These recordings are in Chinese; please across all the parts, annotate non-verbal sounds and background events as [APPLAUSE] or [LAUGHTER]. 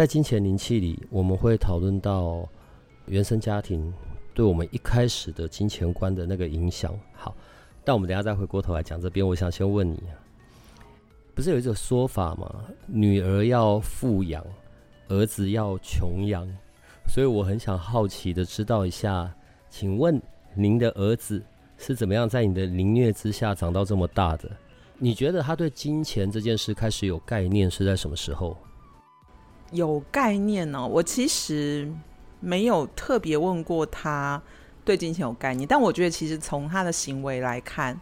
在金钱灵气里，我们会讨论到原生家庭对我们一开始的金钱观的那个影响。好，但我们等下再回过头来讲这边。我想先问你，不是有一种说法吗？女儿要富养，儿子要穷养。所以我很想好奇的知道一下，请问您的儿子是怎么样在你的凌虐之下长到这么大的？你觉得他对金钱这件事开始有概念是在什么时候？有概念呢、哦，我其实没有特别问过他对金钱有概念，但我觉得其实从他的行为来看，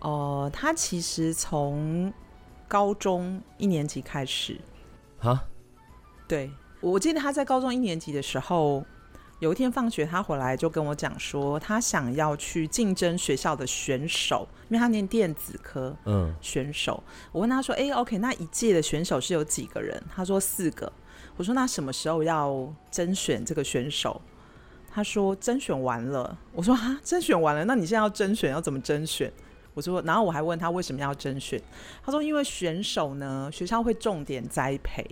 呃，他其实从高中一年级开始，啊，对，我记得他在高中一年级的时候。有一天放学，他回来就跟我讲说，他想要去竞争学校的选手，因为他念电子科。嗯，选手。我问他说：“哎，OK，那一届的选手是有几个人？”他说：“四个。”我说：“那什么时候要甄选这个选手？”他说：“甄选完了。”我说：“啊，甄选完了？那你现在要甄选，要怎么甄选？”我说：“然后我还问他为什么要甄选？”他说：“因为选手呢，学校会重点栽培，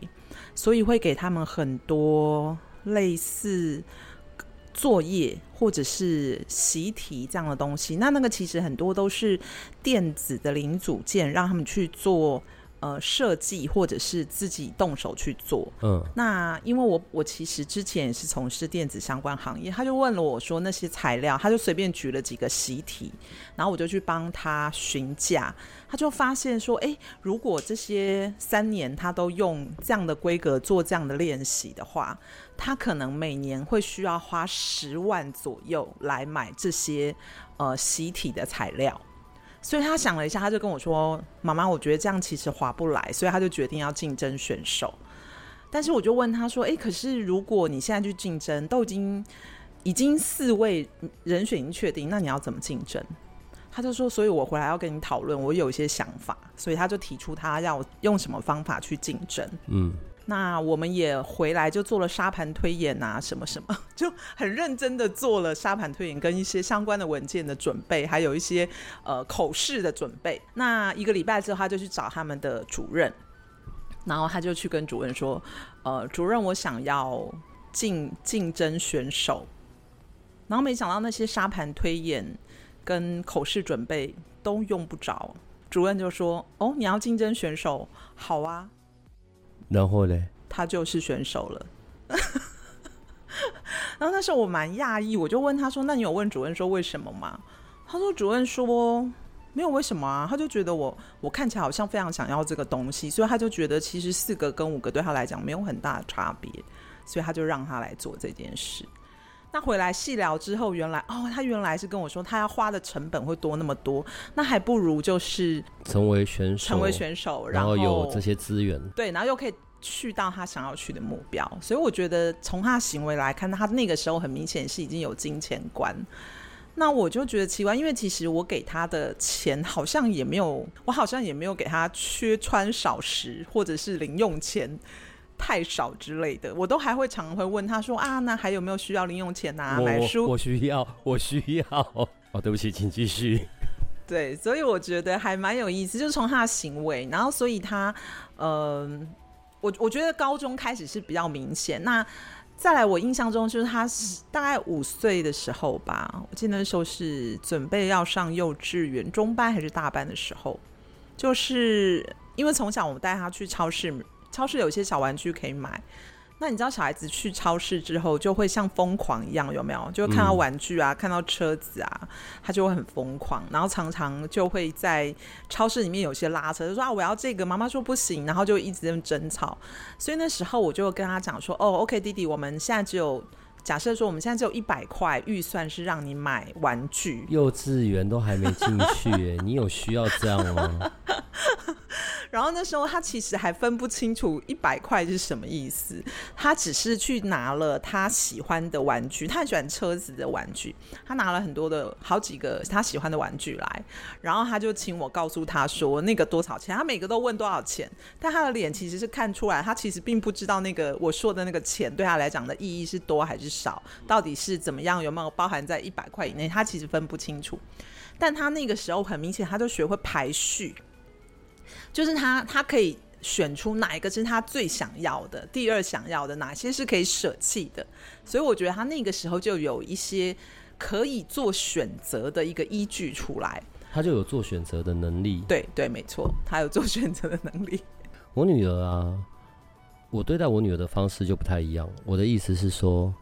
所以会给他们很多类似。”作业或者是习题这样的东西，那那个其实很多都是电子的零组件，让他们去做。呃，设计或者是自己动手去做。嗯，那因为我我其实之前也是从事电子相关行业，他就问了我说那些材料，他就随便举了几个习题，然后我就去帮他询价，他就发现说，哎，如果这些三年他都用这样的规格做这样的练习的话，他可能每年会需要花十万左右来买这些呃习题的材料。所以他想了一下，他就跟我说：“妈妈，我觉得这样其实划不来。”所以他就决定要竞争选手。但是我就问他说：“诶，可是如果你现在去竞争，都已经已经四位人选已经确定，那你要怎么竞争？”他就说：“所以我回来要跟你讨论，我有一些想法。”所以他就提出他要用什么方法去竞争。嗯。那我们也回来就做了沙盘推演啊，什么什么，[LAUGHS] 就很认真的做了沙盘推演，跟一些相关的文件的准备，还有一些呃口试的准备。那一个礼拜之后，他就去找他们的主任，然后他就去跟主任说：“呃，主任，我想要竞竞争选手。”然后没想到那些沙盘推演跟口试准备都用不着，主任就说：“哦，你要竞争选手，好啊。”然后呢，他就是选手了。[LAUGHS] 然后那时候我蛮讶异，我就问他说：“那你有问主任说为什么吗？”他说：“主任说没有为什么啊，他就觉得我我看起来好像非常想要这个东西，所以他就觉得其实四个跟五个对他来讲没有很大的差别，所以他就让他来做这件事。”那回来细聊之后，原来哦，他原来是跟我说，他要花的成本会多那么多，那还不如就是成为选手，成为选手，然后有这些资源，对，然后又可以去到他想要去的目标。所以我觉得从他的行为来看，他那个时候很明显是已经有金钱观。那我就觉得奇怪，因为其实我给他的钱好像也没有，我好像也没有给他缺穿少食或者是零用钱。太少之类的，我都还会常常会问他说啊，那还有没有需要零用钱啊？买书，我需要，[LAUGHS] 我需要。哦，对不起，请继续。对，所以我觉得还蛮有意思，就是从他的行为，然后所以他，嗯、呃，我我觉得高中开始是比较明显。那再来，我印象中就是他是大概五岁的时候吧，我记得那时候是准备要上幼稚园中班还是大班的时候，就是因为从小我们带他去超市。超市有些小玩具可以买，那你知道小孩子去超市之后就会像疯狂一样，有没有？就会看到玩具啊，嗯、看到车子啊，他就会很疯狂，然后常常就会在超市里面有些拉扯，就说啊我要这个，妈妈说不行，然后就一直在争吵。所以那时候我就跟他讲说，哦，OK，弟弟，我们现在只有假设说我们现在只有一百块预算是让你买玩具，幼稚园都还没进去，哎，你有需要这样吗？[LAUGHS] 然后那时候他其实还分不清楚一百块是什么意思，他只是去拿了他喜欢的玩具，他很喜欢车子的玩具，他拿了很多的好几个他喜欢的玩具来，然后他就请我告诉他说那个多少钱，他每个都问多少钱，但他的脸其实是看出来，他其实并不知道那个我说的那个钱对他来讲的意义是多还是少，到底是怎么样，有没有包含在一百块以内，他其实分不清楚，但他那个时候很明显，他就学会排序。就是他，他可以选出哪一个是他最想要的，第二想要的，哪些是可以舍弃的。所以我觉得他那个时候就有一些可以做选择的一个依据出来，他就有做选择的能力。对对，没错，他有做选择的能力。我女儿啊，我对待我女儿的方式就不太一样。我的意思是说，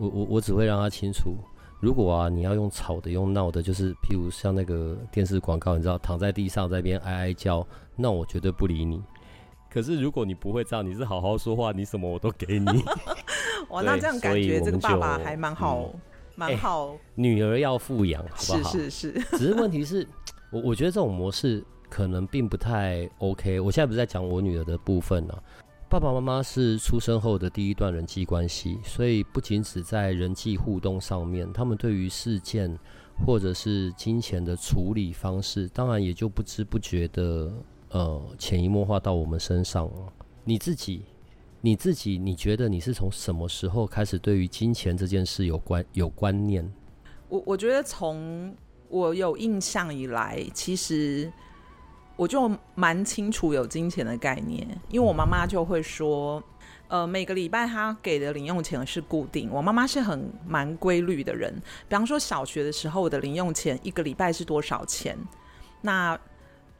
我我我只会让他清楚。如果啊，你要用吵的、用闹的，就是譬如像那个电视广告，你知道躺在地上在那边哀哀叫，那我绝对不理你。可是如果你不会这样，你是好好说话，你什么我都给你。[LAUGHS] [LAUGHS] 哇，那这样感觉这个爸爸还蛮好，蛮、嗯、好、欸。女儿要富养，好不好？是是是。只是问题是，我我觉得这种模式可能并不太 OK。我现在不是在讲我女儿的部分呢、啊。爸爸妈妈是出生后的第一段人际关系，所以不仅只在人际互动上面，他们对于事件或者是金钱的处理方式，当然也就不知不觉的呃潜移默化到我们身上了。你自己，你自己，你觉得你是从什么时候开始对于金钱这件事有关有观念？我我觉得从我有印象以来，其实。我就蛮清楚有金钱的概念，因为我妈妈就会说，呃，每个礼拜她给的零用钱是固定。我妈妈是很蛮规律的人，比方说小学的时候我的零用钱一个礼拜是多少钱？那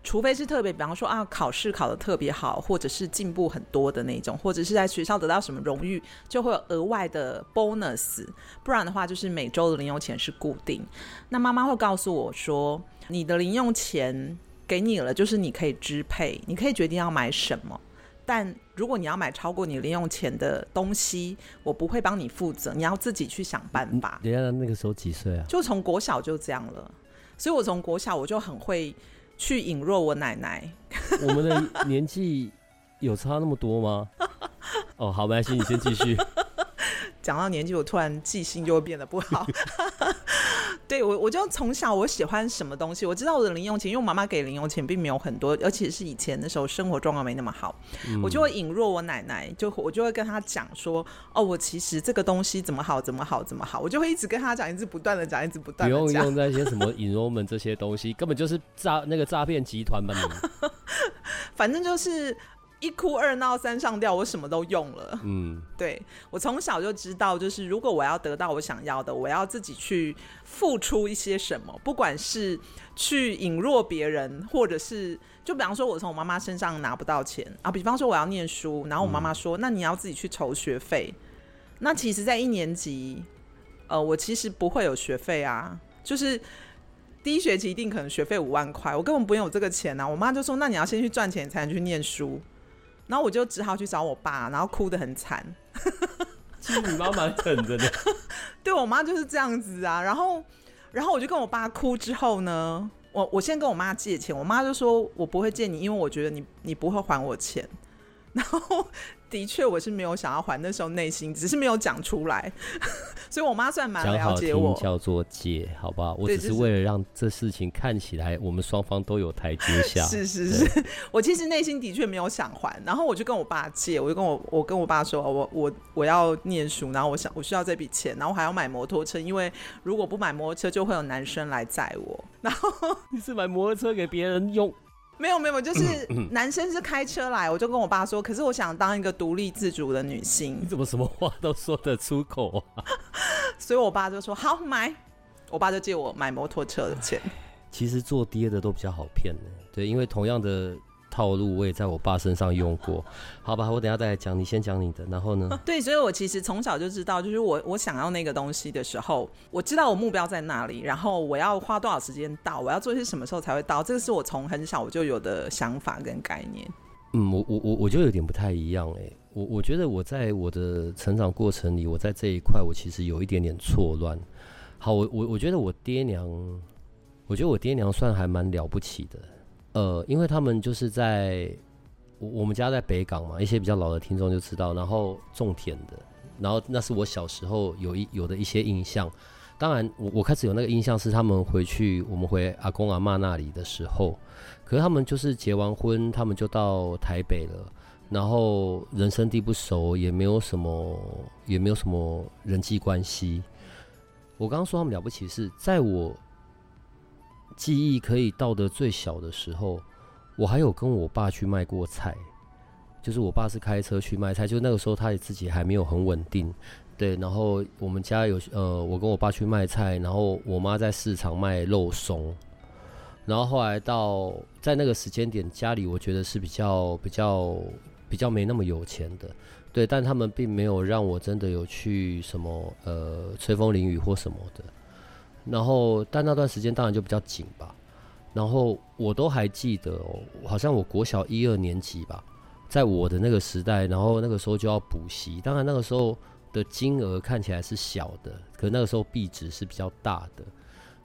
除非是特别，比方说啊，考试考得特别好，或者是进步很多的那种，或者是在学校得到什么荣誉，就会有额外的 bonus。不然的话，就是每周的零用钱是固定。那妈妈会告诉我说，你的零用钱。给你了，就是你可以支配，你可以决定要买什么。但如果你要买超过你零用钱的东西，我不会帮你负责，你要自己去想办法。人家那个时候几岁啊？就从国小就这样了，所以我从国小我就很会去引诱我奶奶。我们的年纪有差那么多吗？[LAUGHS] 哦，好，没关系，你先继续。讲到年纪，我突然记性就会变得不好。对我，我就从小我喜欢什么东西，我知道我的零用钱，因为我妈妈给零用钱并没有很多，而且是以前的时候生活状况没那么好，嗯、我就会引入我奶奶，就我就会跟她讲说，哦，我其实这个东西怎么好，怎么好，怎么好，我就会一直跟她讲，一直不断的讲，一直不断的讲。不用用那些什么引入们这些东西，根本就是诈那个诈骗集团吧你。[LAUGHS] 反正就是。一哭二闹三上吊，我什么都用了。嗯，[LAUGHS] 对，我从小就知道，就是如果我要得到我想要的，我要自己去付出一些什么，不管是去引弱别人，或者是就比方说，我从我妈妈身上拿不到钱啊，比方说我要念书，然后我妈妈说，嗯，那你要自己去筹学费。那其实，在一年级，呃，我其实不会有学费啊，就是第一学期一定可能学费五万块，我根本不用有这个钱啊。我妈就说，那你要先去赚钱，才能去念书。然后我就只好去找我爸，然后哭得很惨。[LAUGHS] 其实你妈蛮狠的呢。[LAUGHS] 对，我妈就是这样子啊。然后，然后我就跟我爸哭之后呢，我我先跟我妈借钱，我妈就说我不会借你，因为我觉得你你不会还我钱。然后。的确，我是没有想要还，那时候内心只是没有讲出来，[LAUGHS] 所以我妈算蛮了解我。叫做借，好不好？我只是为了让这事情看起来我们双方都有台阶 [LAUGHS] 下。是是是，[LAUGHS] 我其实内心的确没有想还，然后我就跟我爸借，我就跟我我跟我爸说，我我我要念书，然后我想我需要这笔钱，然后我还要买摩托车，因为如果不买摩托车，就会有男生来载我。然后你是买摩托车给别人用？没有没有，就是男生是开车来，我就跟我爸说，可是我想当一个独立自主的女性。你怎么什么话都说得出口啊？[LAUGHS] 所以我爸就说好买，我爸就借我买摩托车的钱。其实做爹的都比较好骗的，对，因为同样的。套路我也在我爸身上用过，好吧，我等下再来讲，你先讲你的，然后呢？[LAUGHS] 对，所以我其实从小就知道，就是我我想要那个东西的时候，我知道我目标在哪里，然后我要花多少时间到，我要做些什么时候才会到，这个是我从很小我就有的想法跟概念。嗯，我我我我就有点不太一样哎、欸，我我觉得我在我的成长过程里，我在这一块我其实有一点点错乱。好，我我我觉得我爹娘，我觉得我爹娘算还蛮了不起的。呃，因为他们就是在我我们家在北港嘛，一些比较老的听众就知道，然后种田的，然后那是我小时候有一有的一些印象。当然，我我开始有那个印象是他们回去，我们回阿公阿嬷那里的时候，可是他们就是结完婚，他们就到台北了，然后人生地不熟，也没有什么，也没有什么人际关系。我刚刚说他们了不起是在我记忆可以到的最小的时候，我还有跟我爸去卖过菜，就是我爸是开车去卖菜，就那个时候他也自己还没有很稳定。对，然后我们家有呃，我跟我爸去卖菜，然后我妈在市场卖肉松，然后后来到在那个时间点，家里我觉得是比较比较比较没那么有钱的，对，但他们并没有让我真的有去什么呃吹风淋雨或什么的，然后但那段时间当然就比较紧吧，然后我都还记得哦，好像我国小一二年级吧，在我的那个时代，然后那个时候就要补习，当然那个时候。的金额看起来是小的，可那个时候币值是比较大的。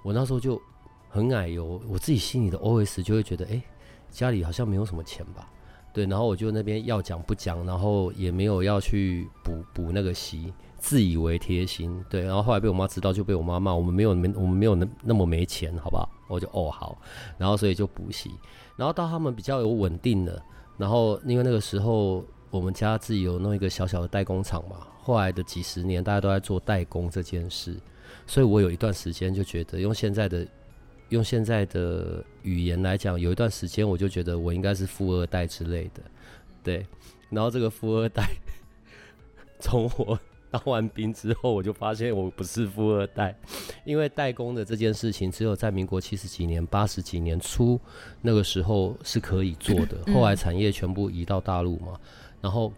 我那时候就很矮油，我自己心里的 OS 就会觉得，哎、家里好像没有什么钱吧？对，然后我就那边要讲不讲，然后也没有要去补补那个习，自以为贴心。对，然后后来被我妈知道，就被我妈骂，我们没有没我们没有那那么没钱，好不好？我就哦好，然后所以就补习，然后到他们比较有稳定的，然后因为那个时候我们家自己有弄一个小小的代工厂嘛。后来的几十年，大家都在做代工这件事，所以我有一段时间就觉得，用现在的用现在的语言来讲，有一段时间我就觉得我应该是富二代之类的，对。然后这个富二代，[LAUGHS] 从我 [LAUGHS] 当完兵之后，我就发现我不是富二代，因为代工的这件事情，只有在民国七十几年、八十几年初那个时候是可以做的，后来产业全部移到大陆嘛，然后。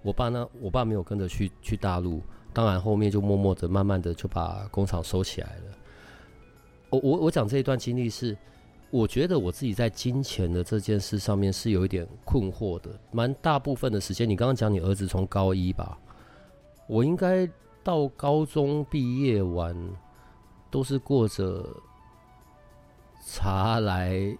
我爸呢？我爸没有跟着去去大陆，当然后面就默默的、慢慢的就把工厂收起来了。我我我讲这一段经历是，我觉得我自己在金钱的这件事上面是有一点困惑的。蛮大部分的时间，你刚刚讲你儿子从高一吧，我应该到高中毕业完，都是过着茶来。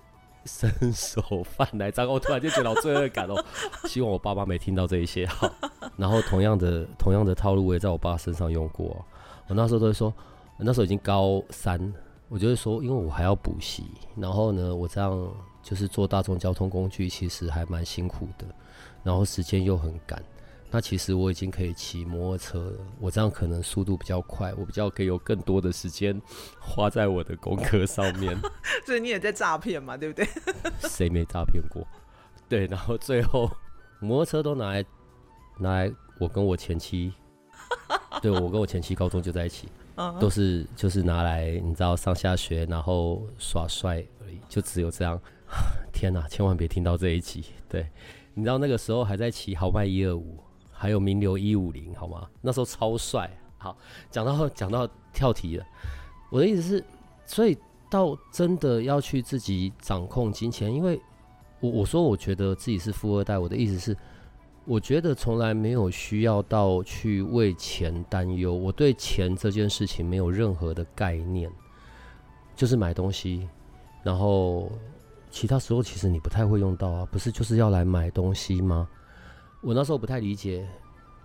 伸手饭来张，我突然就觉得好罪恶感哦。[LAUGHS] 希望我爸妈没听到这一些哈。然后同样的同样的套路，我也在我爸身上用过。我那时候都会说，那时候已经高三，我就会说，因为我还要补习。然后呢，我这样就是坐大众交通工具，其实还蛮辛苦的。然后时间又很赶。那其实我已经可以骑摩托车了，我这样可能速度比较快，我比较可以有更多的时间花在我的功课上面。[LAUGHS] 所以你也在诈骗嘛，对不对？[LAUGHS] 谁没诈骗过？对，然后最后摩托车都拿来拿来，我跟我前妻，对，我跟我前妻高中就在一起，都是就是拿来你知道上下学，然后耍帅而已，就只有这样。[SIGHS] 天哪，千万别听到这一集。对，你知道那个时候还在骑豪迈一二五。还有名流一五零，好吗？那时候超帅。好，讲到讲到跳题了。我的意思是，所以到真的要去自己掌控金钱，因为我我说我觉得自己是富二代，我的意思是，我觉得从来没有需要到去为钱担忧。我对钱这件事情没有任何的概念，就是买东西，然后其他时候其实你不太会用到啊，不是就是要来买东西吗？我那时候不太理解，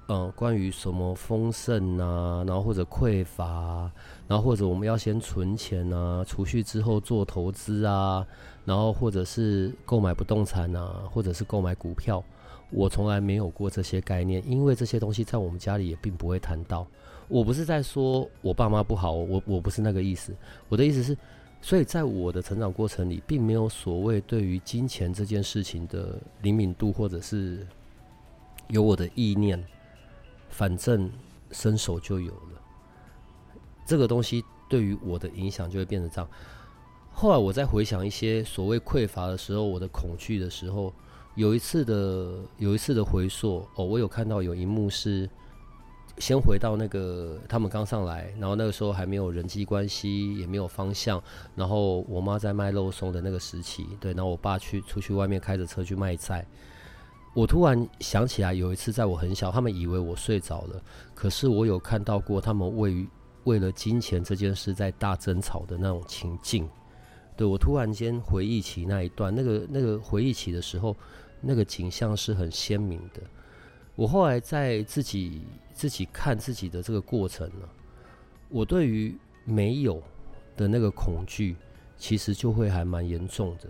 嗯，关于什么丰盛啊，然后或者匮乏，然后或者我们要先存钱啊，储蓄之后做投资啊，然后或者是购买不动产啊，或者是购买股票，我从来没有过这些概念，因为这些东西在我们家里也并不会谈到。我不是在说我爸妈不好，我我不是那个意思，我的意思是，所以在我的成长过程里，并没有所谓对于金钱这件事情的灵敏度，或者是。有我的意念，反正伸手就有了。这个东西对于我的影响就会变成这样。后来我在回想一些所谓匮乏的时候，我的恐惧的时候，有一次的有一次的回溯哦，我有看到有一幕是先回到那个他们刚上来，然后那个时候还没有人际关系，也没有方向，然后我妈在卖肉松的那个时期，对，然后我爸去出去外面开着车去卖菜。我突然想起来，有一次在我很小，他们以为我睡着了，可是我有看到过他们为为了金钱这件事在大争吵的那种情境。对，我突然间回忆起那一段，那个那个回忆起的时候，那个景象是很鲜明的。我后来在自己自己看自己的这个过程呢，我对于没有的那个恐惧，其实就会还蛮严重的。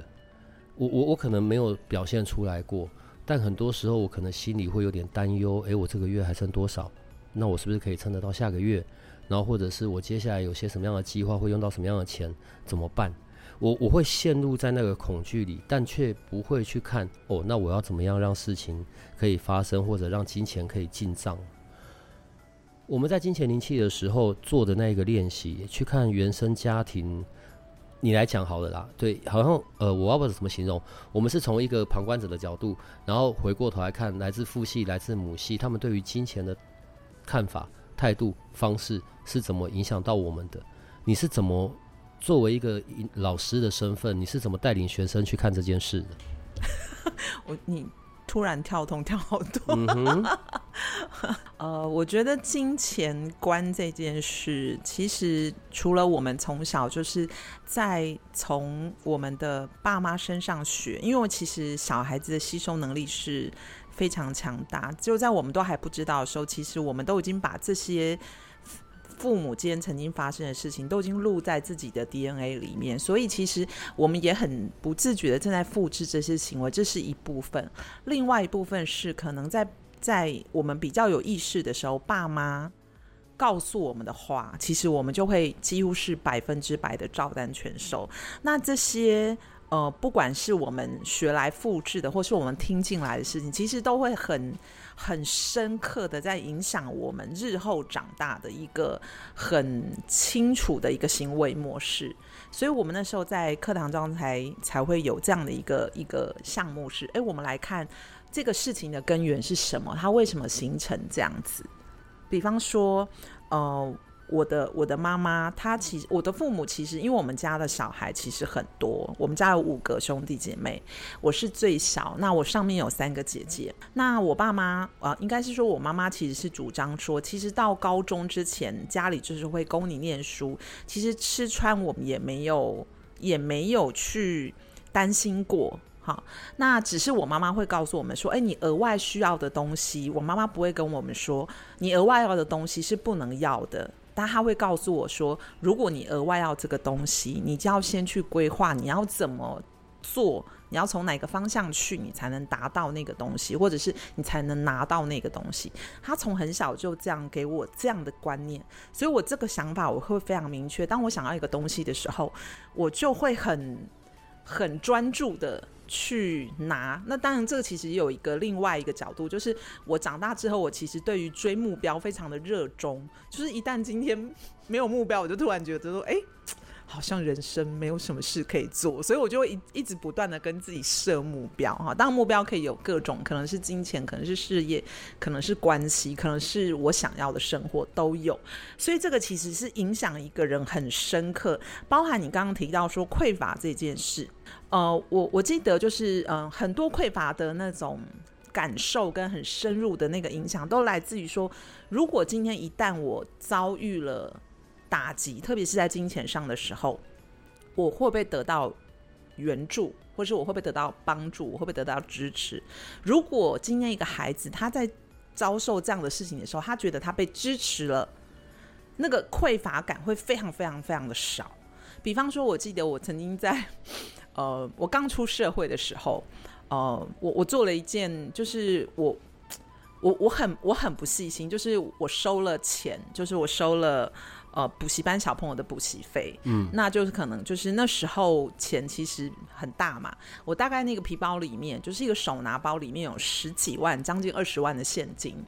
我我我可能没有表现出来过，但很多时候我可能心里会有点担忧。诶，我这个月还剩多少？那我是不是可以撑得到下个月？然后或者是我接下来有些什么样的计划，会用到什么样的钱？怎么办？我我会陷入在那个恐惧里，但却不会去看哦。那我要怎么样让事情可以发生，或者让金钱可以进账？我们在金钱灵气的时候做的那个练习，去看原生家庭。你来讲好了啦，对，好像呃，我要不知道怎么形容。我们是从一个旁观者的角度，然后回过头来看，来自父系、来自母系，他们对于金钱的看法、态度、方式是怎么影响到我们的？你是怎么？作为一个老师的身份，你是怎么带领学生去看这件事的？[LAUGHS] 我你突然跳通跳好多。嗯 [LAUGHS] 呃，我觉得金钱观这件事，其实除了我们从小就是在从我们的爸妈身上学，因为其实小孩子的吸收能力是非常强大，就在我们都还不知道的时候，其实我们都已经把这些。父母间曾经发生的事情都已经录在自己的 DNA 里面，所以其实我们也很不自觉的正在复制这些行为，这是一部分。另外一部分是可能在在我们比较有意识的时候，爸妈告诉我们的话，其实我们就会几乎是百分之百的照单全收。那这些。呃，不管是我们学来复制的，或是我们听进来的事情，其实都会很很深刻的在影响我们日后长大的一个很清楚的一个行为模式。所以，我们那时候在课堂中才才会有这样的一个一个项目是，哎，我们来看这个事情的根源是什么，它为什么形成这样子？比方说，呃。我的我的妈妈，她其实我的父母其实，因为我们家的小孩其实很多，我们家有五个兄弟姐妹，我是最小，那我上面有三个姐姐。那我爸妈啊、应该是说我妈妈其实是主张说，其实到高中之前，家里就是会供你念书，其实吃穿我们也没有也没有去担心过。好，那只是我妈妈会告诉我们说，哎，你额外需要的东西，我妈妈不会跟我们说，你额外要的东西是不能要的。但他会告诉我说，如果你额外要这个东西，你就要先去规划你要怎么做，你要从哪个方向去，你才能达到那个东西，或者是你才能拿到那个东西。他从很小就这样给我这样的观念，所以我这个想法我会非常明确。当我想要一个东西的时候，我就会很很专注的。去拿，那当然这个其实有一个另外一个角度，就是我长大之后，我其实对于追目标非常的热衷，就是一旦今天没有目标，我就突然觉得说，哎。好像人生没有什么事可以做，所以我就会一一直不断的跟自己设目标哈。当然目标可以有各种，可能是金钱，可能是事业，可能是关系，可能是我想要的生活都有。所以这个其实是影响一个人很深刻，包含你刚刚提到说匮乏这件事。呃，我我记得就是嗯、很多匮乏的那种感受跟很深入的那个影响，都来自于说，如果今天一旦我遭遇了。打击，特别是在金钱上的时候，我会不会得到援助，或是我会不会得到帮助，我会不会得到支持？如果今天一个孩子他在遭受这样的事情的时候，他觉得他被支持了，那个匮乏感会非常非常非常的少。比方说，我记得我曾经在 [LAUGHS] 呃，我刚出社会的时候，呃，我我做了一件，就是我我我很我很不细心，就是我收了钱，就是我收了。呃，补习班小朋友的补习费，嗯，那就是可能就是那时候钱其实很大嘛。我大概那个皮包里面，就是一个手拿包，里面有十几万，将近二十万的现金，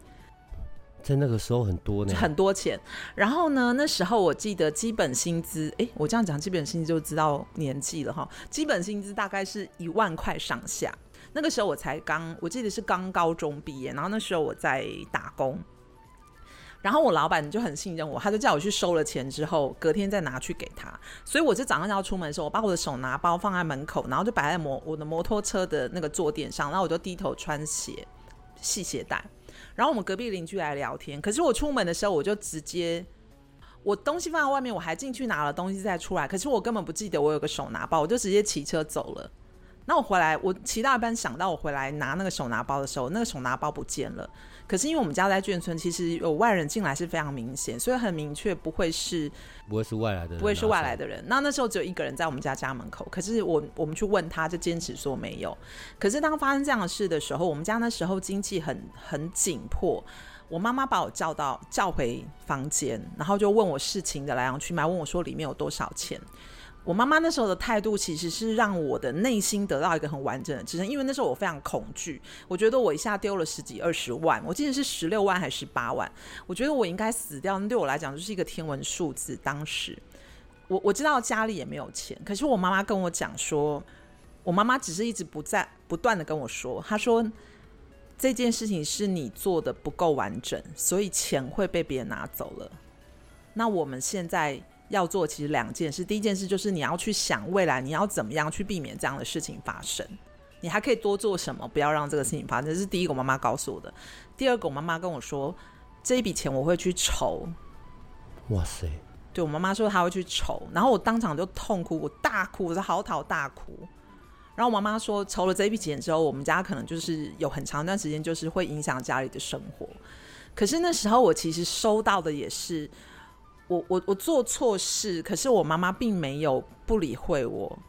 在那个时候很多呢，很多钱。然后呢，那时候我记得基本薪资，哎，我这样讲基本薪资就知道年纪了哈。基本薪资大概是一万块上下。那个时候我才刚，我记得是刚高中毕业，然后那时候我在打工。然后我老板就很信任我，他就叫我去收了钱之后，隔天再拿去给他。所以我就早上要出门的时候，我把我的手拿包放在门口，然后就摆在摩我的摩托车的那个坐垫上，然后我就低头穿鞋系鞋带。然后我们隔壁邻居来聊天，可是我出门的时候，我就直接我东西放在外面，我还进去拿了东西再出来，可是我根本不记得我有个手拿包，我就直接骑车走了。那我回来，我骑到一半想到我回来拿那个手拿包的时候，那个手拿包不见了。可是因为我们家在眷村，其实有外人进来是非常明显，所以很明确不会是不会是外来的人，不会是外来的人。那那时候只有一个人在我们家家门口，可是我我们去问他，就坚持说没有。可是当发生这样的事的时候，我们家那时候经济很很紧迫，我妈妈把我叫到叫回房间，然后就问我事情的来龙去脉，问我说里面有多少钱。我妈妈那时候的态度其实是让我的内心得到一个很完整的支撑，因为那时候我非常恐惧，我觉得我一下丢了十几二十万，我记得是十六万还是十八万，我觉得我应该死掉，那对我来讲就是一个天文数字。当时我我知道家里也没有钱，可是我妈妈跟我讲说，我妈妈只是一直不在不断的跟我说，她说这件事情是你做的不够完整，所以钱会被别人拿走了。那我们现在。要做其实两件事，第一件事就是你要去想未来你要怎么样去避免这样的事情发生，你还可以多做什么，不要让这个事情发生。这是第一个，我妈妈告诉我的。第二个，我妈妈跟我说，这一笔钱我会去筹。哇塞！对，我妈妈说她会去筹，然后我当场就痛哭，我大哭，我是嚎啕大哭。然后我妈妈说，筹了这一笔钱之后，我们家可能就是有很长一段时间就是会影响家里的生活。可是那时候我其实收到的也是。我我我做错事，可是我妈妈并没有不理会我，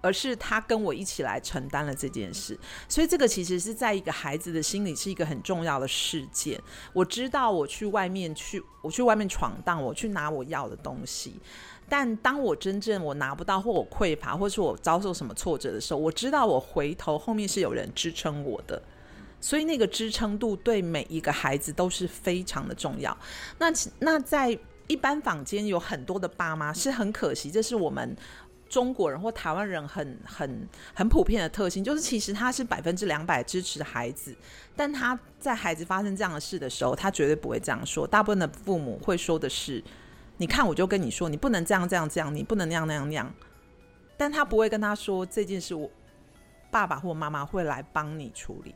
而是她跟我一起来承担了这件事。所以这个其实是在一个孩子的心里是一个很重要的事件。我知道我去外面去，我去外面闯荡，我去拿我要的东西，但当我真正我拿不到，或我匮乏，或是我遭受什么挫折的时候，我知道我回头后面是有人支撑我的。所以那个支撑度对每一个孩子都是非常的重要。那那在。一般坊间有很多的爸妈是很可惜，这是我们中国人或台湾人很很很普遍的特性，就是其实他是百分之两百支持孩子，但他在孩子发生这样的事的时候，他绝对不会这样说。大部分的父母会说的是：“你看，我就跟你说，你不能这样这样这样，你不能那样那样那样。”但他不会跟他说这件事，我爸爸或妈妈会来帮你处理。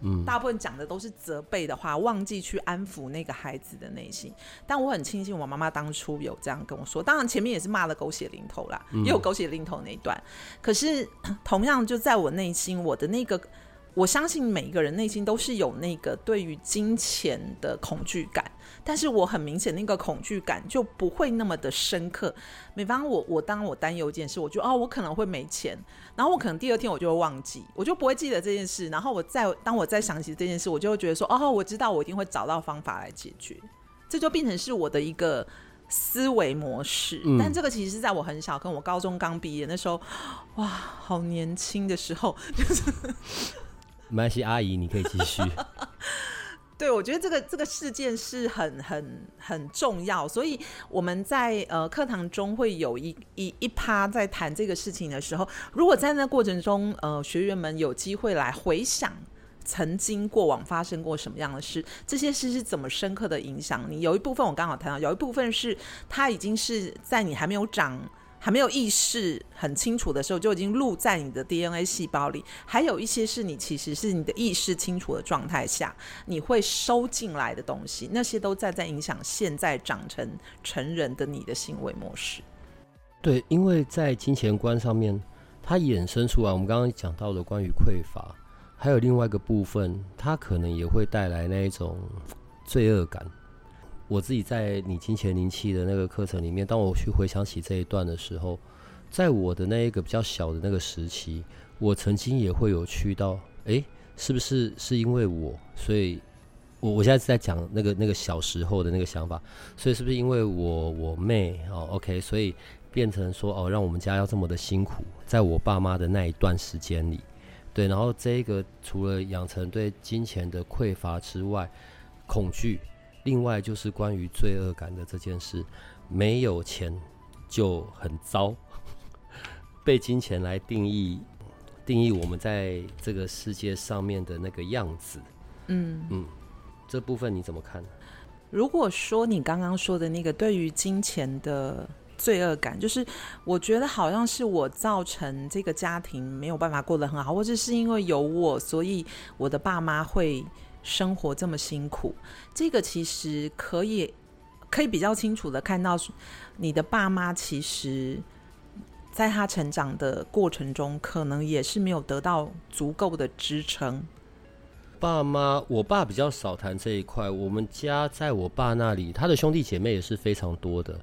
嗯，大部分讲的都是责备的话，忘记去安抚那个孩子的内心。但我很庆幸，我妈妈当初有这样跟我说。当然，前面也是骂的狗血淋头啦，也有狗血淋头那一段。可是，同样就在我内心，我的那个。我相信每一个人内心都是有那个对于金钱的恐惧感，但是我很明显那个恐惧感就不会那么的深刻。比方我我当我担忧一件事，我就哦我可能会没钱，然后我可能第二天我就会忘记，我就不会记得这件事。然后我再当我再想起这件事，我就会觉得说哦我知道我一定会找到方法来解决，这就变成是我的一个思维模式。嗯。但这个其实是在我很小，跟我高中刚毕业那时候，哇好年轻的时候就是。没关系，阿姨，你可以继续。[LAUGHS] 对，我觉得这个这个事件是很很很重要，所以我们在呃课堂中会有一一一趴在谈这个事情的时候，如果在那过程中，呃，学员们有机会来回想曾经过往发生过什么样的事，这些事是怎么深刻的影响你。有一部分我刚好谈到，有一部分是它已经是在你还没有长。还没有意识很清楚的时候，就已经录在你的 DNA 细胞里。还有一些是你其实是你的意识清楚的状态下，你会收进来的东西，那些都在在影响现在长成成人的你的行为模式。对，因为在金钱观上面，它衍生出来，我们刚刚讲到的关于匮乏，还有另外一个部分，它可能也会带来那一种罪恶感。我自己在你金钱灵气的那个课程里面，当我去回想起这一段的时候，在我的那一个比较小的那个时期，我曾经也会有去到，诶，是不是是因为我，所以我我现在是在讲那个那个小时候的那个想法，所以是不是因为我我妹哦，OK，所以变成说哦，让我们家要这么的辛苦，在我爸妈的那一段时间里，对，然后这一个除了养成对金钱的匮乏之外，恐惧。另外就是关于罪恶感的这件事，没有钱就很糟，[LAUGHS] 被金钱来定义定义我们在这个世界上面的那个样子。嗯嗯，这部分你怎么看？如果说你刚刚说的那个对于金钱的罪恶感，就是我觉得好像是我造成这个家庭没有办法过得很好，或者是因为有我，所以我的爸妈会。生活这么辛苦，这个其实可以可以比较清楚的看到，你的爸妈其实在他成长的过程中，可能也是没有得到足够的支撑。爸妈，我爸比较少谈这一块。我们家在我爸那里，他的兄弟姐妹也是非常多的。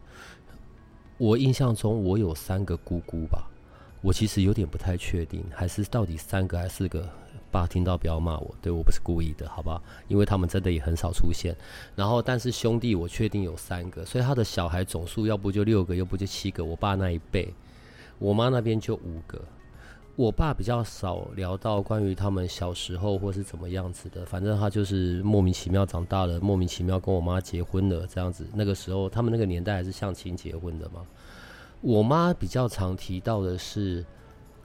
我印象中，我有三个姑姑吧。我其实有点不太确定，还是到底三个还是四个？爸听到不要骂我，对，我不是故意的，好不好？因为他们真的也很少出现。然后，但是兄弟我确定有三个，所以他的小孩总数要不就六个，要不就七个。我爸那一辈，我妈那边就五个。我爸比较少聊到关于他们小时候或是怎么样子的，反正他就是莫名其妙长大了，莫名其妙跟我妈结婚了这样子。那个时候他们那个年代还是相亲结婚的嘛。我妈比较常提到的是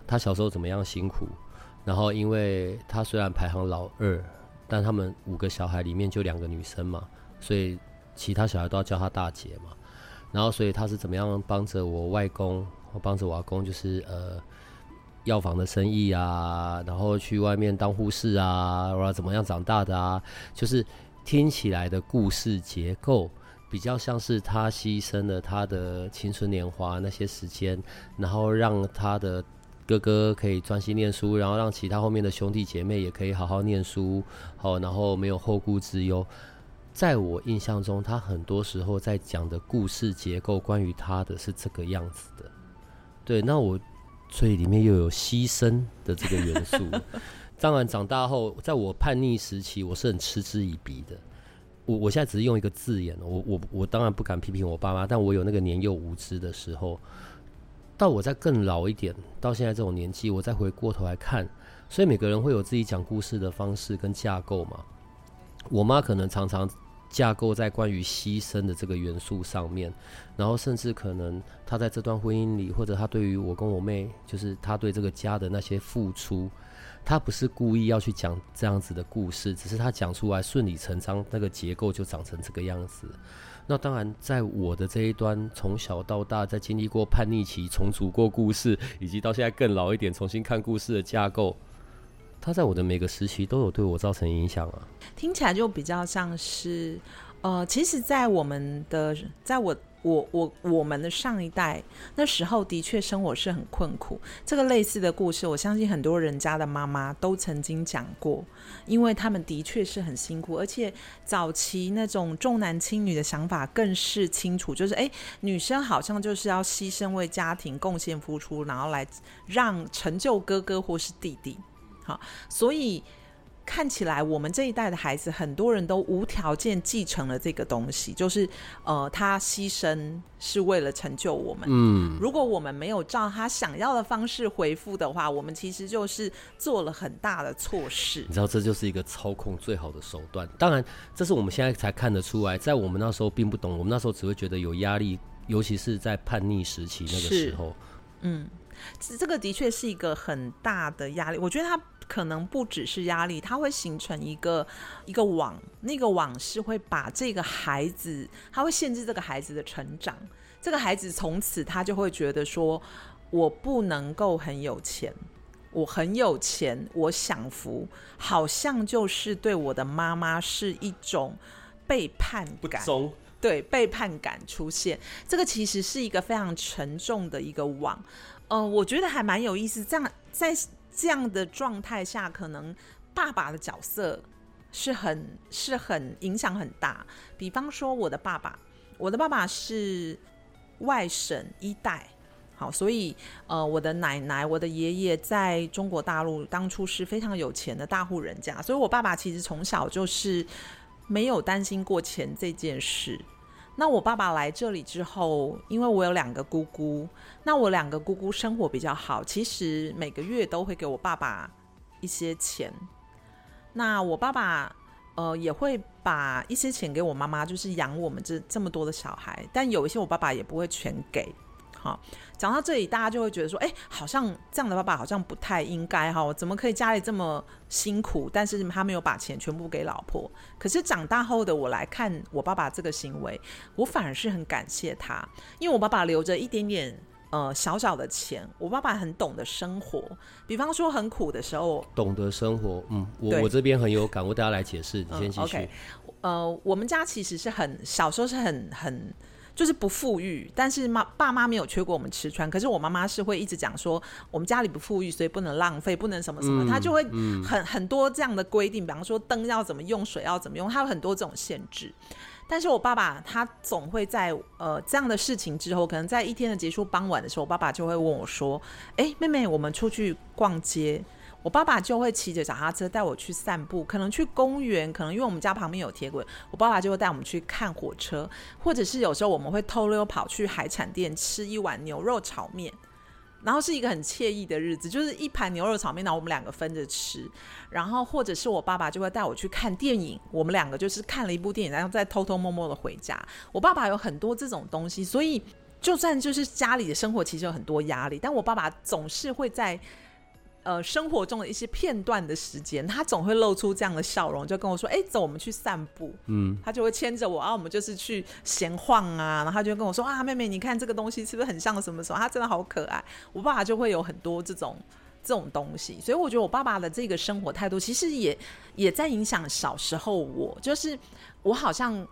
她小时候怎么样辛苦，然后因为他虽然排行老二，但他们五个小孩里面就两个女生嘛，所以其他小孩都要叫她大姐嘛。然后所以她是怎么样帮着我外公，或帮着我阿公，就是呃。药房的生意啊，然后去外面当护士啊，或者怎么样长大的啊，就是听起来的故事结构比较像是他牺牲了他的青春年华那些时间，然后让他的哥哥可以专心念书，然后让其他后面的兄弟姐妹也可以好好念书，好，然后没有后顾之忧。在我印象中，他很多时候在讲的故事结构，关于他的是这个样子的。对，那我。所以里面又有牺牲的这个元素。[LAUGHS] 当然，长大后，在我叛逆时期，我是很嗤之以鼻的。我我现在只是用一个字眼，我我我当然不敢批评我爸妈，但我有那个年幼无知的时候。到我再更老一点，到现在这种年纪，我再回过头来看，所以每个人会有自己讲故事的方式跟架构嘛。我妈可能常常。架构在关于牺牲的这个元素上面，然后甚至可能她在这段婚姻里，或者她对于我跟我妹，就是她对这个家的那些付出，她不是故意要去讲这样子的故事，只是她讲出来顺理成章，那个结构就长成这个样子。那当然，在我的这一端，从小到大，在经历过叛逆期、重组过故事，以及到现在更老一点，重新看故事的架构。它在我的每个时期都有对我造成影响啊，听起来就比较像是，呃，其实，在我们的，在我我我我们的上一代那时候，的确生活是很困苦。这个类似的故事，我相信很多人家的妈妈都曾经讲过，因为他们的确是很辛苦，而且早期那种重男轻女的想法更是清楚，就是哎，女生好像就是要牺牲为家庭贡献付出，然后来让成就哥哥或是弟弟。好，所以看起来我们这一代的孩子，很多人都无条件继承了这个东西，就是呃，他牺牲是为了成就我们。嗯，如果我们没有照他想要的方式回复的话，我们其实就是做了很大的错事。你知道，这就是一个操控最好的手段。当然，这是我们现在才看得出来，在我们那时候并不懂，我们那时候只会觉得有压力，尤其是在叛逆时期那个时候。嗯，这个的确是一个很大的压力。我觉得他。可能不只是压力，它会形成一个一个网，那个网是会把这个孩子，他会限制这个孩子的成长。这个孩子从此他就会觉得说，我不能够很有钱，我很有钱，我享福，好像就是对我的妈妈是一种背叛感，对，背叛感出现。这个其实是一个非常沉重的一个网。嗯、呃，我觉得还蛮有意思，这样在。这样的状态下，可能爸爸的角色是很是很影响很大。比方说，我的爸爸，我的爸爸是外省一代，好，所以呃，我的奶奶、我的爷爷在中国大陆当初是非常有钱的大户人家，所以我爸爸其实从小就是没有担心过钱这件事。那我爸爸来这里之后，因为我有两个姑姑，那我两个姑姑生活比较好，其实每个月都会给我爸爸一些钱。那我爸爸呃也会把一些钱给我妈妈，就是养我们这这么多的小孩，但有一些我爸爸也不会全给。好，讲到这里，大家就会觉得说，哎，好像这样的爸爸好像不太应该哈，怎么可以家里这么辛苦，但是他没有把钱全部给老婆？可是长大后的我来看我爸爸这个行为，我反而是很感谢他，因为我爸爸留着一点点呃小小的钱，我爸爸很懂得生活，比方说很苦的时候，懂得生活，嗯，我我这边很有感，我大家来解释，你先继续。呃，我们家其实是很小时候是很很。就是不富裕，但是妈爸妈没有缺过我们吃穿。可是我妈妈是会一直讲说，我们家里不富裕，所以不能浪费，不能什么什么。她、嗯、就会很很多这样的规定，比方说灯要怎么用，水要怎么用，她有很多这种限制。但是我爸爸他总会在呃这样的事情之后，可能在一天的结束傍晚的时候，我爸爸就会问我说：“哎、欸，妹妹，我们出去逛街。”我爸爸就会骑着脚踏车带我去散步，可能去公园，可能因为我们家旁边有铁轨，我爸爸就会带我们去看火车，或者是有时候我们会偷溜跑去海产店吃一碗牛肉炒面，然后是一个很惬意的日子，就是一盘牛肉炒面，然后我们两个分着吃，然后或者是我爸爸就会带我去看电影，我们两个就是看了一部电影，然后再偷偷摸摸的回家。我爸爸有很多这种东西，所以就算就是家里的生活其实有很多压力，但我爸爸总是会在。呃，生活中的一些片段的时间，他总会露出这样的笑容，就跟我说：“哎、欸，走，我们去散步。”嗯，他就会牵着我啊，我们就是去闲晃啊，然后他就跟我说：“啊，妹妹，你看这个东西是不是很像什么什么？他真的好可爱。”我爸爸就会有很多这种这种东西，所以我觉得我爸爸的这个生活态度，其实也也在影响小时候我，就是我好像。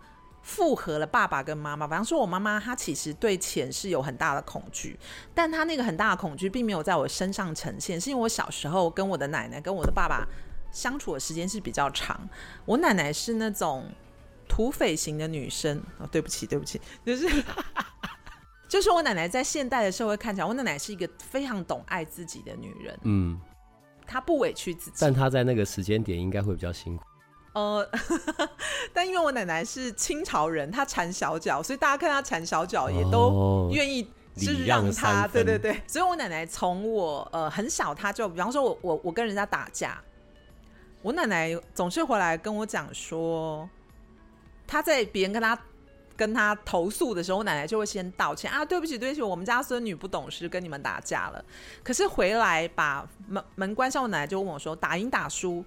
复合了爸爸跟妈妈，比方说，我妈妈她其实对钱是有很大的恐惧，但她那个很大的恐惧并没有在我身上呈现，是因为我小时候跟我的奶奶跟我的爸爸相处的时间是比较长。我奶奶是那种土匪型的女生，哦，对不起，对不起，[LAUGHS] 就是就是我奶奶在现代的社会看起来，我奶奶是一个非常懂爱自己的女人，嗯，她不委屈自己，但她在那个时间点应该会比较辛苦。呃，[LAUGHS] 但因为我奶奶是清朝人，她缠小脚，所以大家看她缠小脚也都愿意是让她，哦、对对对。所以我奶奶从我呃很小，她就比方说我我我跟人家打架，我奶奶总是回来跟我讲说，她在别人跟她跟她投诉的时候，我奶奶就会先道歉啊，对不起对不起，我们家孙女不懂事，跟你们打架了。可是回来把门门关上，我奶奶就问我说，打赢打输。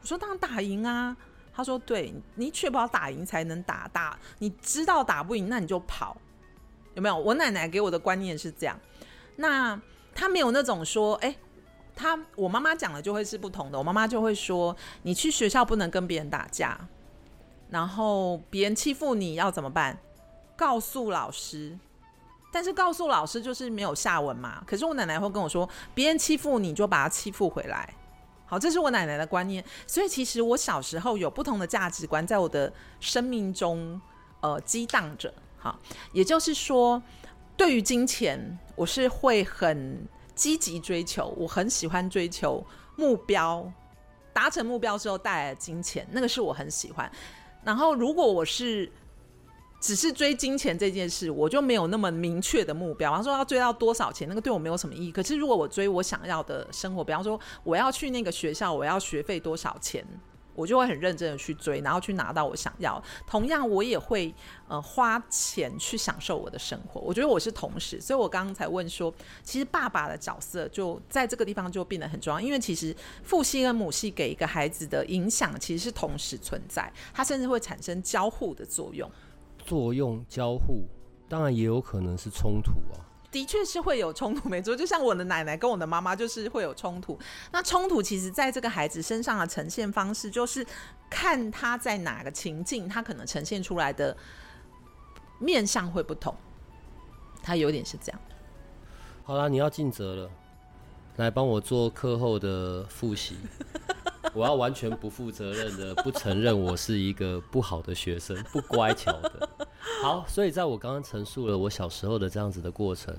我说当然打赢啊，他说对，你确保打赢才能打打，你知道打不赢那你就跑，有没有？我奶奶给我的观念是这样，那他没有那种说，哎，他我妈妈讲的就会是不同的，我妈妈就会说，你去学校不能跟别人打架，然后别人欺负你要怎么办？告诉老师，但是告诉老师就是没有下文嘛。可是我奶奶会跟我说，别人欺负你就把他欺负回来。好，这是我奶奶的观念，所以其实我小时候有不同的价值观在我的生命中，呃，激荡着。好，也就是说，对于金钱，我是会很积极追求，我很喜欢追求目标，达成目标之后带来的金钱，那个是我很喜欢。然后，如果我是只是追金钱这件事，我就没有那么明确的目标。比方说要追到多少钱，那个对我没有什么意义。可是如果我追我想要的生活，比方说我要去那个学校，我要学费多少钱，我就会很认真的去追，然后去拿到我想要。同样，我也会呃花钱去享受我的生活。我觉得我是同时，所以我刚刚才问说，其实爸爸的角色就在这个地方就变得很重要，因为其实父系跟母系给一个孩子的影响其实是同时存在，它甚至会产生交互的作用。作用交互，当然也有可能是冲突啊。的确是会有冲突，没错。就像我的奶奶跟我的妈妈，就是会有冲突。那冲突其实在这个孩子身上的呈现方式，就是看他在哪个情境，他可能呈现出来的面相会不同。他有点是这样。好啦，你要尽责了，来帮我做课后的复习。[LAUGHS] 我要完全不负责任的，不承认我是一个不好的学生，不乖巧的。好，所以在我刚刚陈述了我小时候的这样子的过程，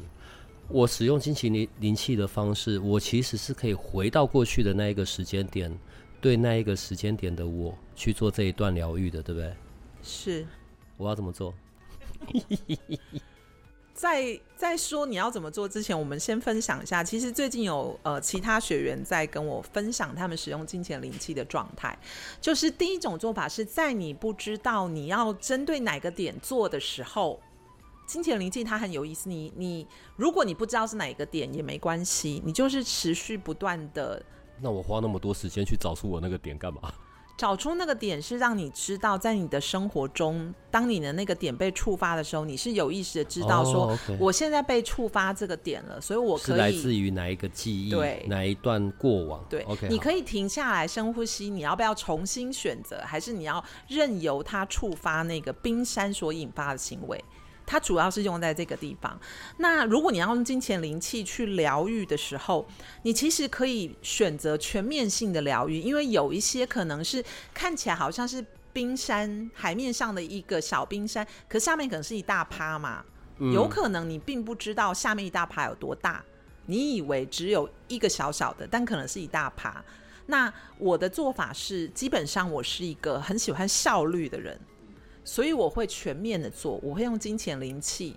我使用金钱灵灵气的方式，我其实是可以回到过去的那一个时间点，对那一个时间点的我去做这一段疗愈的，对不对？是。我要怎么做？[LAUGHS] 在在说你要怎么做之前，我们先分享一下。其实最近有呃其他学员在跟我分享他们使用金钱灵气的状态。就是第一种做法是在你不知道你要针对哪个点做的时候，金钱灵气它很有意思。你你如果你不知道是哪个点也没关系，你就是持续不断的。那我花那么多时间去找出我那个点干嘛？找出那个点是让你知道，在你的生活中，当你的那个点被触发的时候，你是有意识的知道说，我现在被触发这个点了，所以我可以是来自于哪一个记忆，对，哪一段过往，对，OK，你可以停下来深呼吸，你要不要重新选择，还是你要任由它触发那个冰山所引发的行为？它主要是用在这个地方。那如果你要用金钱灵气去疗愈的时候，你其实可以选择全面性的疗愈，因为有一些可能是看起来好像是冰山海面上的一个小冰山，可下面可能是一大趴嘛。有可能你并不知道下面一大趴有多大，你以为只有一个小小的，但可能是一大趴。那我的做法是，基本上我是一个很喜欢效率的人。所以我会全面的做，我会用金钱灵气。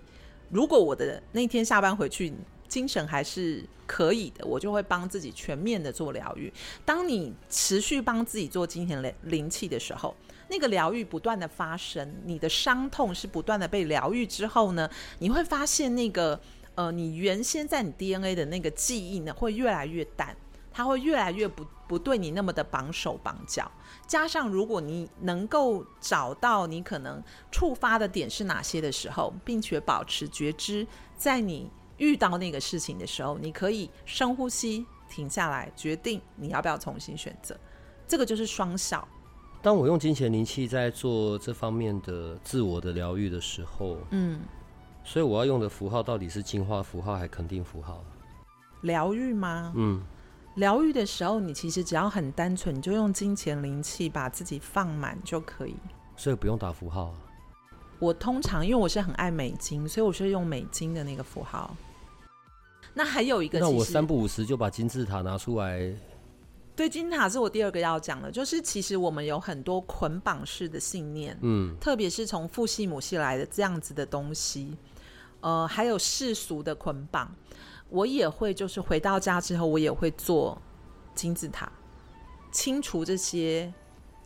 如果我的那天下班回去精神还是可以的，我就会帮自己全面的做疗愈。当你持续帮自己做金钱灵灵气的时候，那个疗愈不断的发生，你的伤痛是不断的被疗愈之后呢，你会发现那个呃，你原先在你 DNA 的那个记忆呢，会越来越淡。他会越来越不不对你那么的绑手绑脚，加上如果你能够找到你可能触发的点是哪些的时候，并且保持觉知，在你遇到那个事情的时候，你可以深呼吸，停下来，决定你要不要重新选择。这个就是双效。当我用金钱灵气在做这方面的自我的疗愈的时候，嗯，所以我要用的符号到底是进化符号还是肯定符号？疗愈吗？嗯。疗愈的时候，你其实只要很单纯，你就用金钱灵气把自己放满就可以。所以不用打符号啊。我通常因为我是很爱美金，所以我是用美金的那个符号。那还有一个，那我三不五时就把金字塔拿出来。对，金字塔是我第二个要讲的，就是其实我们有很多捆绑式的信念，嗯，特别是从父系母系来的这样子的东西，呃，还有世俗的捆绑。我也会，就是回到家之后，我也会做金字塔，清除这些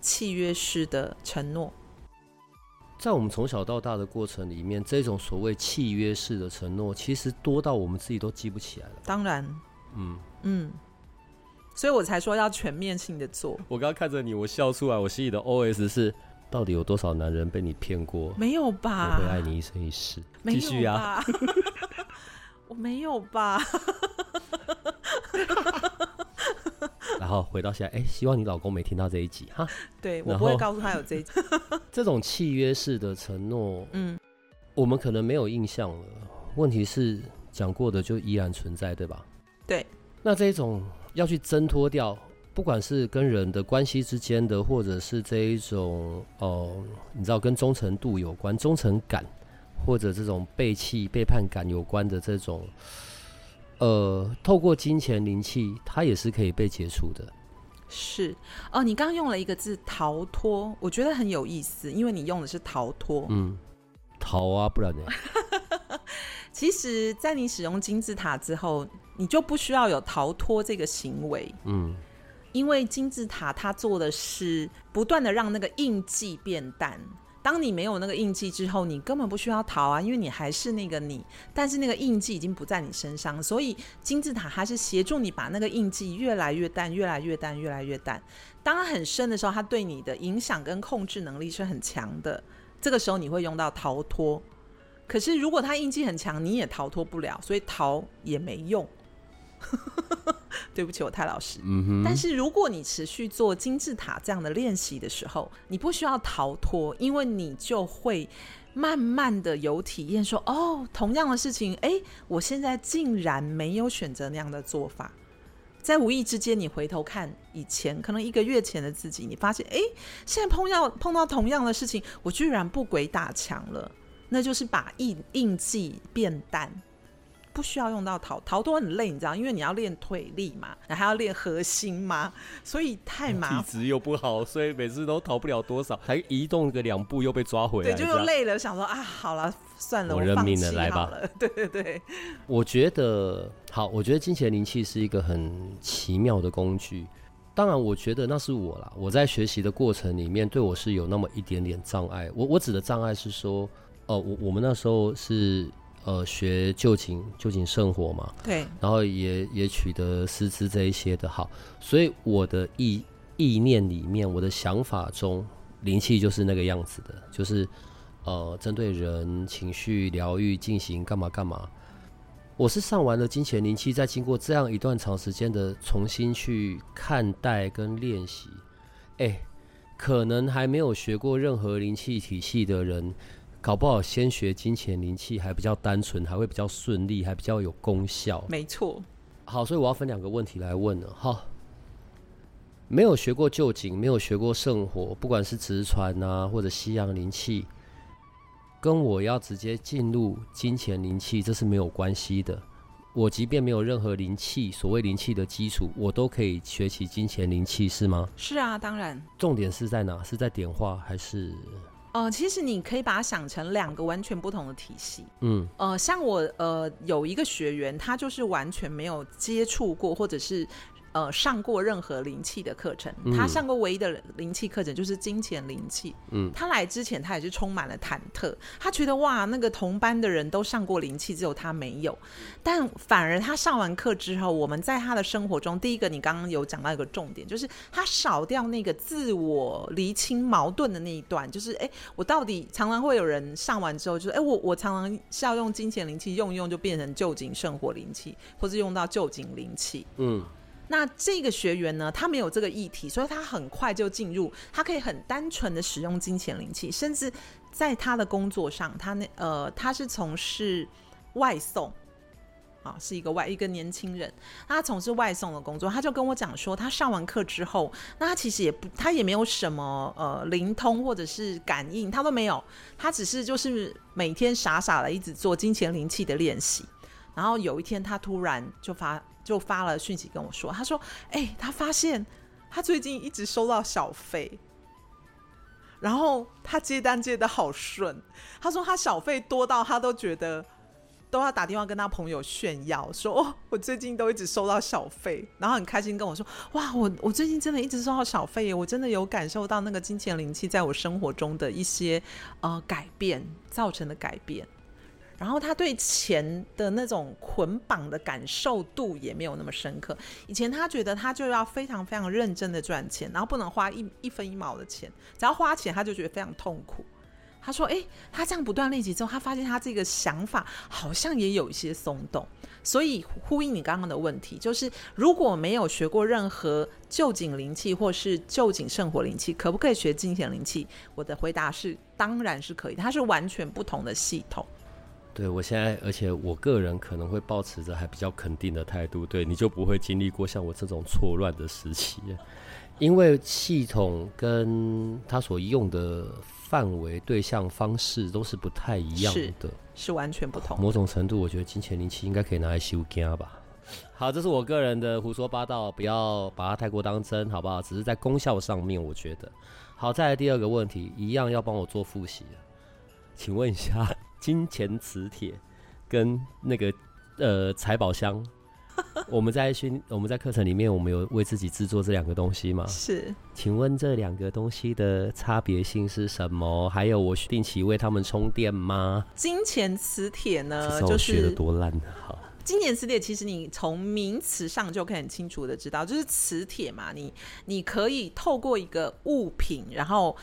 契约式的承诺。在我们从小到大的过程里面，这种所谓契约式的承诺，其实多到我们自己都记不起来了。当然，嗯嗯，所以我才说要全面性的做。我刚刚看着你，我笑出来，我心里的 OS 是：到底有多少男人被你骗过？没有吧？我会爱你一生一世。继续啊。[LAUGHS] 我没有吧？[LAUGHS] 然后回到现在，哎、欸，希望你老公没听到这一集哈。[LAUGHS] 对，我不会告诉他有这一集。[LAUGHS] 这种契约式的承诺，嗯，我们可能没有印象了。问题是讲过的就依然存在，对吧？对。那这种要去挣脱掉，不管是跟人的关系之间的，或者是这一种哦、呃，你知道跟忠诚度有关，忠诚感。或者这种背弃、背叛感有关的这种，呃，透过金钱灵气，它也是可以被解除的。是哦，你刚刚用了一个字“逃脱”，我觉得很有意思，因为你用的是“逃脱”。嗯，逃啊，不然呢？[LAUGHS] 其实，在你使用金字塔之后，你就不需要有逃脱这个行为。嗯，因为金字塔它做的是不断的让那个印记变淡。当你没有那个印记之后，你根本不需要逃啊，因为你还是那个你，但是那个印记已经不在你身上，所以金字塔它是协助你把那个印记越来越淡，越来越淡，越来越淡。当它很深的时候，它对你的影响跟控制能力是很强的。这个时候你会用到逃脱，可是如果它印记很强，你也逃脱不了，所以逃也没用。对不起，我太老实。嗯哼。但是如果你持续做金字塔这样的练习的时候，你不需要逃脱，因为你就会慢慢的有体验说，说哦，同样的事情，哎，我现在竟然没有选择那样的做法。在无意之间，你回头看以前，可能一个月前的自己，你发现，哎，现在碰到碰到同样的事情，我居然不鬼打墙了。那就是把印印记变淡。不需要用到逃逃脱很累，你知道，因为你要练腿力嘛，然后还要练核心嘛，所以太麻烦。体质又不好，所以每次都逃不了多少，还移动个两步又被抓回来。对，就又累了，想说啊，好了，算了，我认命了，来吧。[LAUGHS] 对对对，我觉得好，我觉得金钱灵气是一个很奇妙的工具。当然，我觉得那是我啦，我在学习的过程里面，对我是有那么一点点障碍。我我指的障碍是说，哦、呃，我我们那时候是。呃，学臼井臼井生活嘛，对，然后也也取得师资这一些的好，所以我的意意念里面，我的想法中，灵气就是那个样子的，就是呃，针对人情绪疗愈进行干嘛干嘛。我是上完了金钱灵气，再经过这样一段长时间的重新去看待跟练习，哎、欸，可能还没有学过任何灵气体系的人，搞不好先学金钱灵气还比较单纯，还会比较顺利，还比较有功效。没错。好，所以我要分两个问题来问了。哈，没有学过旧景，没有学过圣火，不管是直传啊，或者西洋灵气，跟我要直接进入金钱灵气，这是没有关系的。我即便没有任何灵气，所谓灵气的基础，我都可以学习金钱灵气，是吗？是啊，当然。重点是在哪？是在点化还是？呃，其实你可以把它想成两个完全不同的体系。嗯，呃，像我呃有一个学员，他就是完全没有接触过，或者是。呃，上过任何灵气的课程，他上过唯一的灵气课程就是金钱灵气。嗯，他来之前他也是充满了忐忑，他觉得哇，那个同班的人都上过灵气，只有他没有。但反而他上完课之后，我们在他的生活中，第一个你刚刚有讲到一个重点，就是他少掉那个自我厘清矛盾的那一段，就是哎，我到底常常会有人上完之后，就是哎，我我常常是要用金钱灵气用一用就变成旧井圣火灵气，或是用到旧井灵气。嗯。那这个学员呢，他没有这个议题，所以他很快就进入，他可以很单纯的使用金钱灵气，甚至在他的工作上，他那呃他是从事外送，啊，是一个外一个年轻人，他从事外送的工作，他就跟我讲说，他上完课之后，那他其实也不，他也没有什么呃灵通或者是感应，他都没有，他只是就是每天傻傻的一直做金钱灵气的练习，然后有一天他突然就发。就发了讯息跟我说，他说：“哎、他发现他最近一直收到小费，然后他接单接的好顺。他说他小费多到他都觉得都要打电话跟他朋友炫耀，说哦，我最近都一直收到小费，然后很开心跟我说，哇，我我最近真的一直收到小费耶，我真的有感受到那个金钱灵气在我生活中的一些呃改变造成的改变。”然后他对钱的那种捆绑的感受度也没有那么深刻。以前他觉得他就要非常非常认真的赚钱，然后不能花一一分一毛的钱，只要花钱他就觉得非常痛苦。他说：“诶，他这样不断练习之后，他发现他这个想法好像也有一些松动。所以呼应你刚刚的问题，就是如果没有学过任何旧井灵气或是旧井圣火灵气，可不可以学金钱灵气？我的回答是，当然是可以。它是完全不同的系统。”对，我现在，而且我个人可能会保持着还比较肯定的态度，对，你就不会经历过像我这种错乱的时期，因为系统跟他所用的范围、对象、方式都是不太一样的，是，是完全不同。某种程度，我觉得金钱灵气应该可以拿来修家吧。好，这是我个人的胡说八道，不要把它太过当真，好不好？只是在功效上面，我觉得。好，再来第二个问题，一样要帮我做复习，请问一下。金钱磁铁跟那个呃财宝箱，我们在训我们在课程里面，我们有为自己制作这两个东西吗？是，请问这两个东西的差别性是什么？还有我定期为他们充电吗？金钱磁铁呢，就是学的多烂的哈。金钱磁铁其实你从名词上就可以很清楚的知道，就是磁铁嘛，你你可以透过一个物品，然后。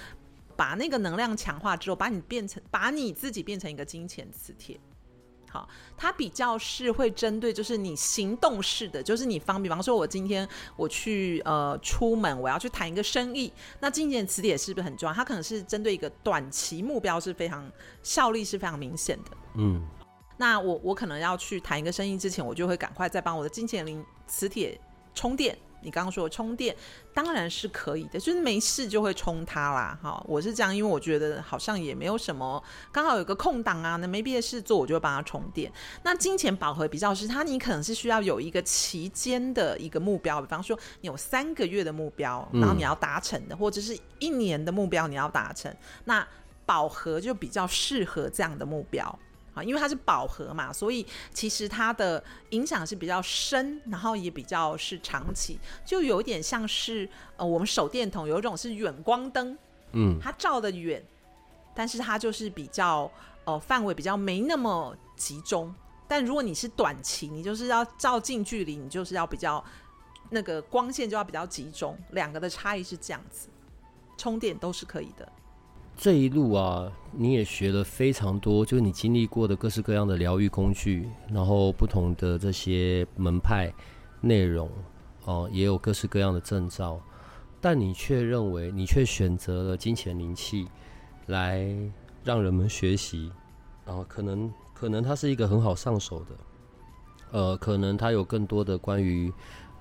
把那个能量强化之后，把你变成，把你自己变成一个金钱磁铁。好，它比较是会针对，就是你行动式的，就是你方，比方说，我今天我去呃出门，我要去谈一个生意，那金钱磁铁是不是很重要？它可能是针对一个短期目标，是非常效力是非常明显的。嗯，那我我可能要去谈一个生意之前，我就会赶快再帮我的金钱灵磁铁充电。你刚刚说的充电当然是可以的，就是没事就会充它啦。哈，我是这样，因为我觉得好像也没有什么，刚好有个空档啊，那没别的事做，我就会帮它充电。那金钱饱和比较是它，你可能是需要有一个期间的一个目标，比方说你有三个月的目标，然后你要达成的，嗯、或者是一年的目标你要达成，那饱和就比较适合这样的目标。啊，因为它是饱和嘛，所以其实它的影响是比较深，然后也比较是长期，就有点像是呃，我们手电筒有一种是远光灯，嗯，它照得远，但是它就是比较呃范围比较没那么集中。但如果你是短期，你就是要照近距离，你就是要比较那个光线就要比较集中，两个的差异是这样子，充电都是可以的。这一路啊，你也学了非常多，就是你经历过的各式各样的疗愈工具，然后不同的这些门派内容，哦、也有各式各样的证照，但你却认为，你却选择了金钱灵气来让人们学习，然后可能可能它是一个很好上手的，呃，可能它有更多的关于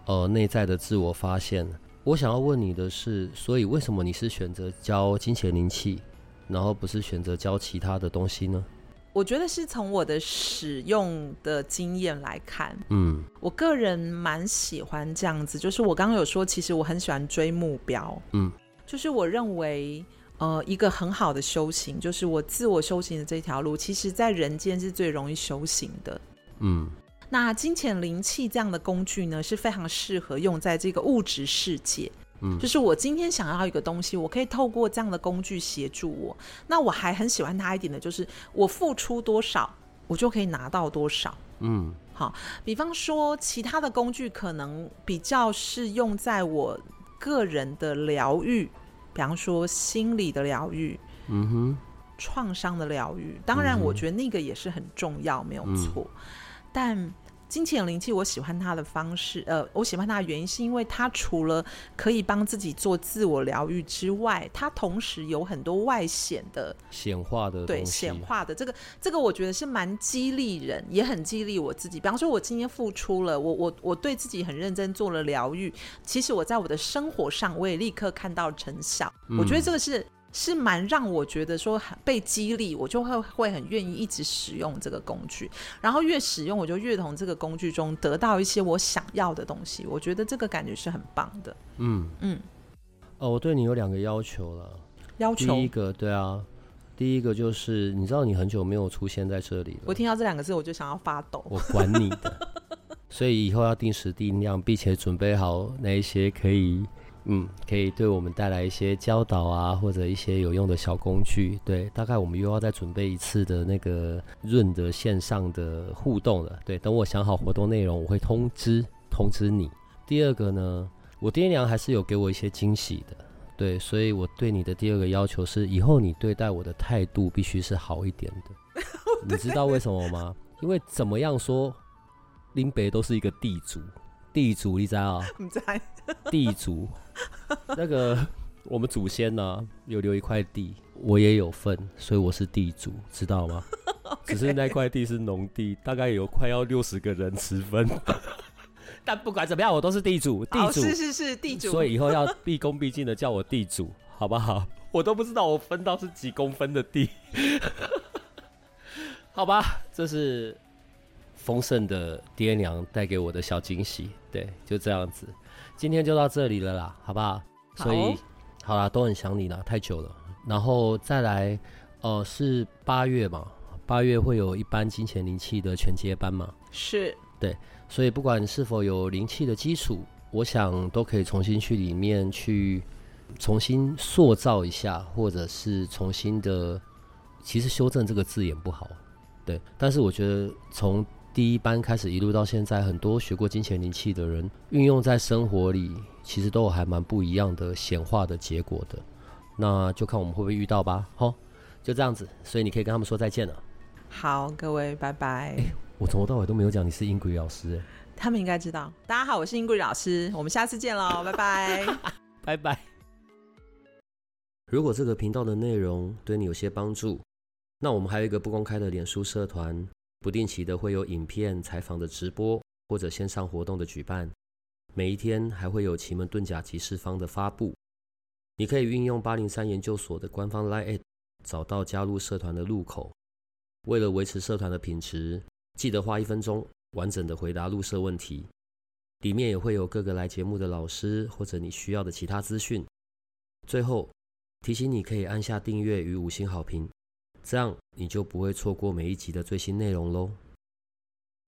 呃内在的自我发现。我想要问你的是，所以为什么你是选择教金钱灵气，然后不是选择教其他的东西呢？我觉得是从我的使用的经验来看，嗯，我个人蛮喜欢这样子，就是我刚刚有说，其实我很喜欢追目标，嗯，就是我认为，呃，一个很好的修行，就是我自我修行的这条路，其实在人间是最容易修行的，嗯。那金钱灵气这样的工具呢，是非常适合用在这个物质世界。嗯，就是我今天想要一个东西，我可以透过这样的工具协助我。那我还很喜欢它一点的，就是我付出多少，我就可以拿到多少。嗯，好，比方说其他的工具可能比较是用在我个人的疗愈，比方说心理的疗愈，嗯哼，创伤的疗愈。当然，我觉得那个也是很重要，没有错。嗯但金钱灵气，我喜欢它的方式，呃，我喜欢它的原因是因为它除了可以帮自己做自我疗愈之外，它同时有很多外显的显化的，对，显化的这个这个，我觉得是蛮激励人，也很激励我自己。比方说，我今天付出了，我我我对自己很认真做了疗愈，其实我在我的生活上，我也立刻看到成效。嗯，我觉得这个是。是蛮让我觉得说被激励，我就会会很愿意一直使用这个工具，然后越使用我就越从这个工具中得到一些我想要的东西，我觉得这个感觉是很棒的。嗯嗯，哦，我对你有两个要求了。要求第一个，对啊，第一个就是你知道你很久没有出现在这里了。我听到这两个字我就想要发抖。我管你的，[LAUGHS] 所以以后要定时定量，并且准备好那一些可以。嗯，可以对我们带来一些教导啊，或者一些有用的小工具。对，大概我们又要再准备一次的那个润的线上的互动了。对，等我想好活动内容，我会通知通知你。第二个呢，我爹娘还是有给我一些惊喜的。对，所以我对你的第二个要求是，以后你对待我的态度必须是好一点的。[LAUGHS] 你知道为什么吗？因为怎么样说，林北都是一个地主。地主，你知道？[LAUGHS] 你在地主，[LAUGHS] 那个我们祖先呢、啊、有留一块地，我也有份，所以我是地主，知道吗. [LAUGHS] 只是那块地是农地，大概有快要六十个人持分。但不管怎么样，我都是地主，地主、oh, 是是是地主，所以以后要毕恭毕敬的叫我地主，好不好？我都不知道我分到是几公分的地，好吧？这是。丰盛的爹娘带给我的小惊喜，对，就这样子，今天就到这里了啦，好不好？所以，好啦，都很想你啦，太久了。然后再来，呃，是八月嘛，八月会有一班金钱灵气的全接班嘛？是，对，所以不管是否有灵气的基础，我想都可以重新去里面去重新塑造一下，或者是重新的，其实修正这个字眼不好，对，但是我觉得从第一班开始一路到现在，很多学过金钱灵气的人运用在生活里，其实都有还蛮不一样的显化的结果的。那就看我们会不会遇到吧。好，就这样子，所以你可以跟他们说再见了。好，各位，拜拜。欸，我从头到尾都没有讲你是英鬼老师，欸，他们应该知道。大家好，我是英鬼老师，我们下次见喽，拜拜，[LAUGHS] 拜拜。如果这个频道的内容对你有些帮助，那我们还有一个不公开的脸书社团。不定期的会有影片采访的直播或者线上活动的举办，每一天还会有奇门遁甲集市方的发布。你可以运用八零三研究所的官方 LINE@ 找到加入社团的入口。为了维持社团的品质，记得花一分钟完整的回答入社问题。里面也会有各个来节目的老师或者你需要的其他资讯。最后提醒你可以按下订阅与五星好评。这样你就不会错过每一集的最新内容喽。